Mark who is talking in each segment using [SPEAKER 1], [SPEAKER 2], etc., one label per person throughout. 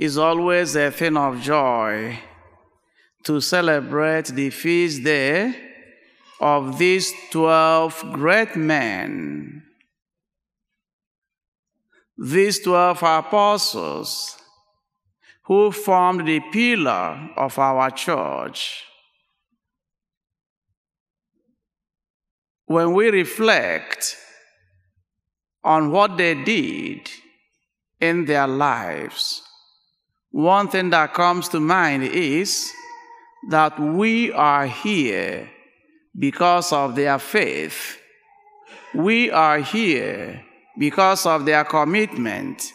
[SPEAKER 1] is always a thing of joy to celebrate the feast day of these 12 great men. These 12 apostles who formed the pillar of our church. When we reflect on what they did in their lives, one thing that comes to mind is that we are here because of their faith. We are here because of their commitment.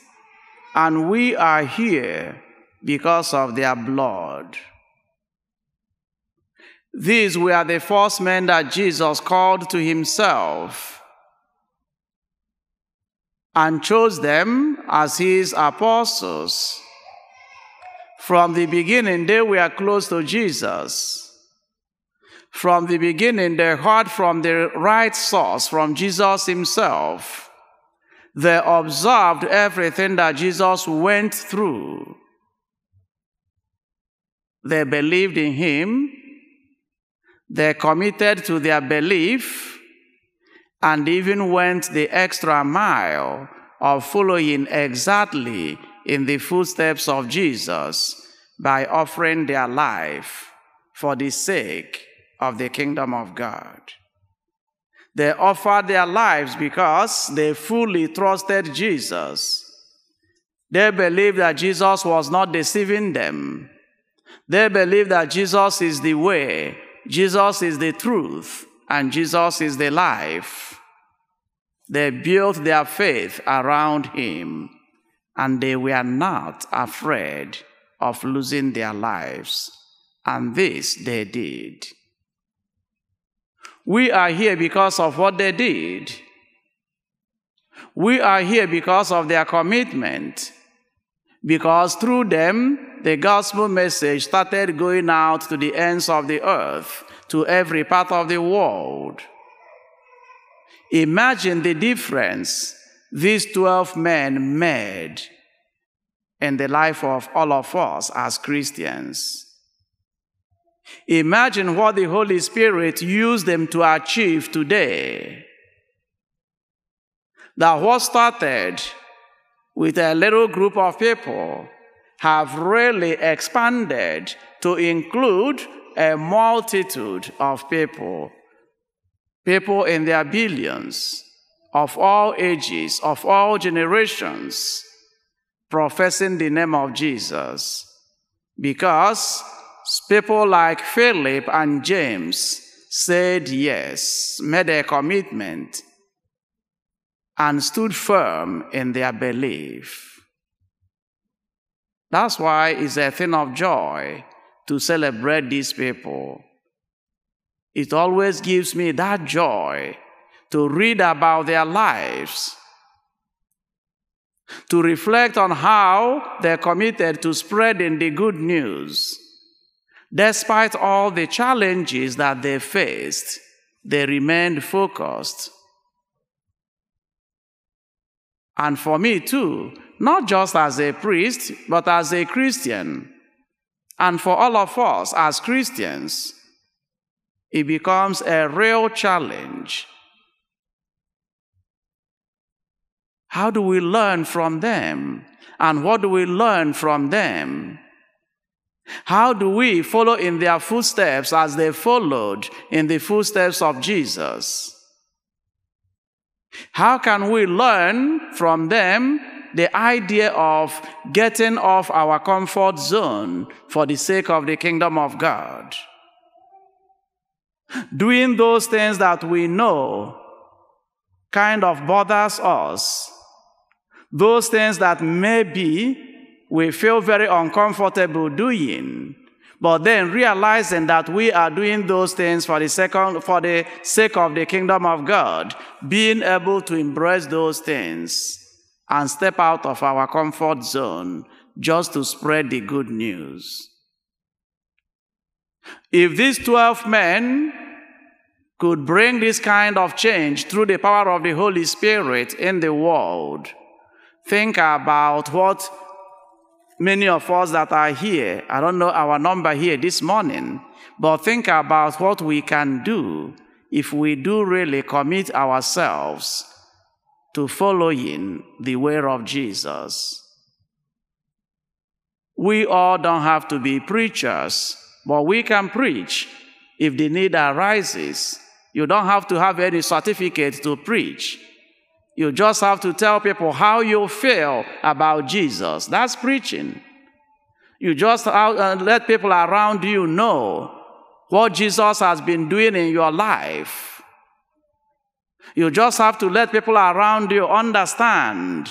[SPEAKER 1] And we are here because of their blood. These were the first men that Jesus called to himself and chose them as his apostles. From the beginning, they were close to Jesus. From the beginning, they heard from the right source, from Jesus himself. They observed everything that Jesus went through. They believed in him. They committed to their belief and even went the extra mile of following exactly in the footsteps of Jesus by offering their life for the sake of the kingdom of God. They offered their lives because they fully trusted Jesus. They believed that Jesus was not deceiving them. They believe that Jesus is the way, Jesus is the truth, and Jesus is the life. They built their faith around him, and they were not afraid of losing their lives. And this they did. We are here because of what they did. We are here because of their commitment. Because through them, the gospel message started going out to the ends of the earth, to every part of the world. Imagine the difference these 12 men made in the life of all of us as Christians. Imagine what the Holy Spirit used them to achieve today. That what started with a little group of people have really expanded to include a multitude of people, people in their billions, of all ages, of all generations, professing the name of Jesus. Because people like Philip and James said yes, made a commitment, and stood firm in their belief. That's why it's a thing of joy to celebrate these people. It always gives me that joy to read about their lives, to reflect on how they're committed to spreading the good news. Despite all the challenges that they faced, they remained focused. And for me too, not just as a priest, but as a Christian. And for all of us as Christians, it becomes a real challenge. How do we learn from them? And what do we learn from them? How do we follow in their footsteps as they followed in the footsteps of Jesus? How can we learn from them the idea of getting off our comfort zone for the sake of the kingdom of God? Doing those things that we know kind of bothers us. Those things that maybe we feel very uncomfortable doing. But then realizing that we are doing those things for the, second, for the sake of the kingdom of God, being able to embrace those things and step out of our comfort zone just to spread the good news. If these 12 men could bring this kind of change through the power of the Holy Spirit in the world, think about what Many of us that are here, I don't know our number here this morning, but think about what we can do if we do really commit ourselves to following the way of Jesus. We all don't have to be preachers, but we can preach if the need arises. You don't have to have any certificate to preach. You just have to tell people how you feel about Jesus. That's preaching. You just uh, let people around you know what Jesus has been doing in your life. You just have to let people around you understand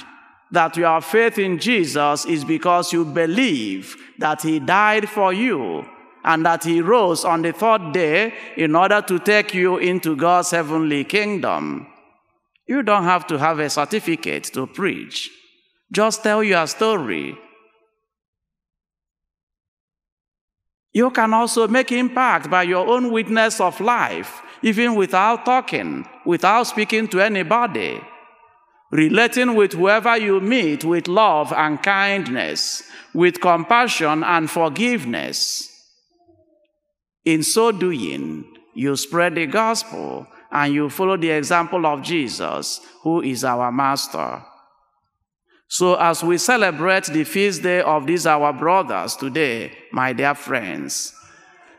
[SPEAKER 1] that your faith in Jesus is because you believe that He died for you and that He rose on the third day in order to take you into God's heavenly kingdom. You don't have to have a certificate to preach. Just tell your story. You can also make impact by your own witness of life, even without talking, without speaking to anybody. Relating with whoever you meet with love and kindness, with compassion and forgiveness. In so doing, you spread the gospel and you follow the example of Jesus, who is our Master. So, as we celebrate the feast day of these our brothers today, my dear friends,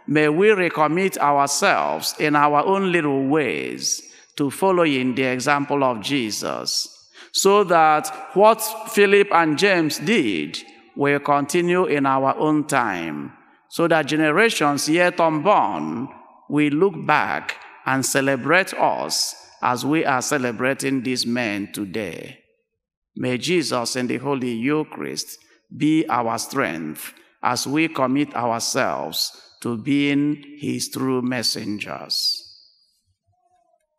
[SPEAKER 1] may we recommit ourselves in our own little ways to following the example of Jesus, so that what Philip and James did will continue in our own time, so that generations yet unborn will look back and celebrate us as we are celebrating these men today. May Jesus and the Holy Eucharist be our strength as we commit ourselves to being his true messengers.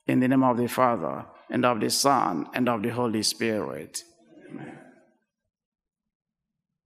[SPEAKER 1] In the name of the Father, and of the Son, and of the Holy Spirit.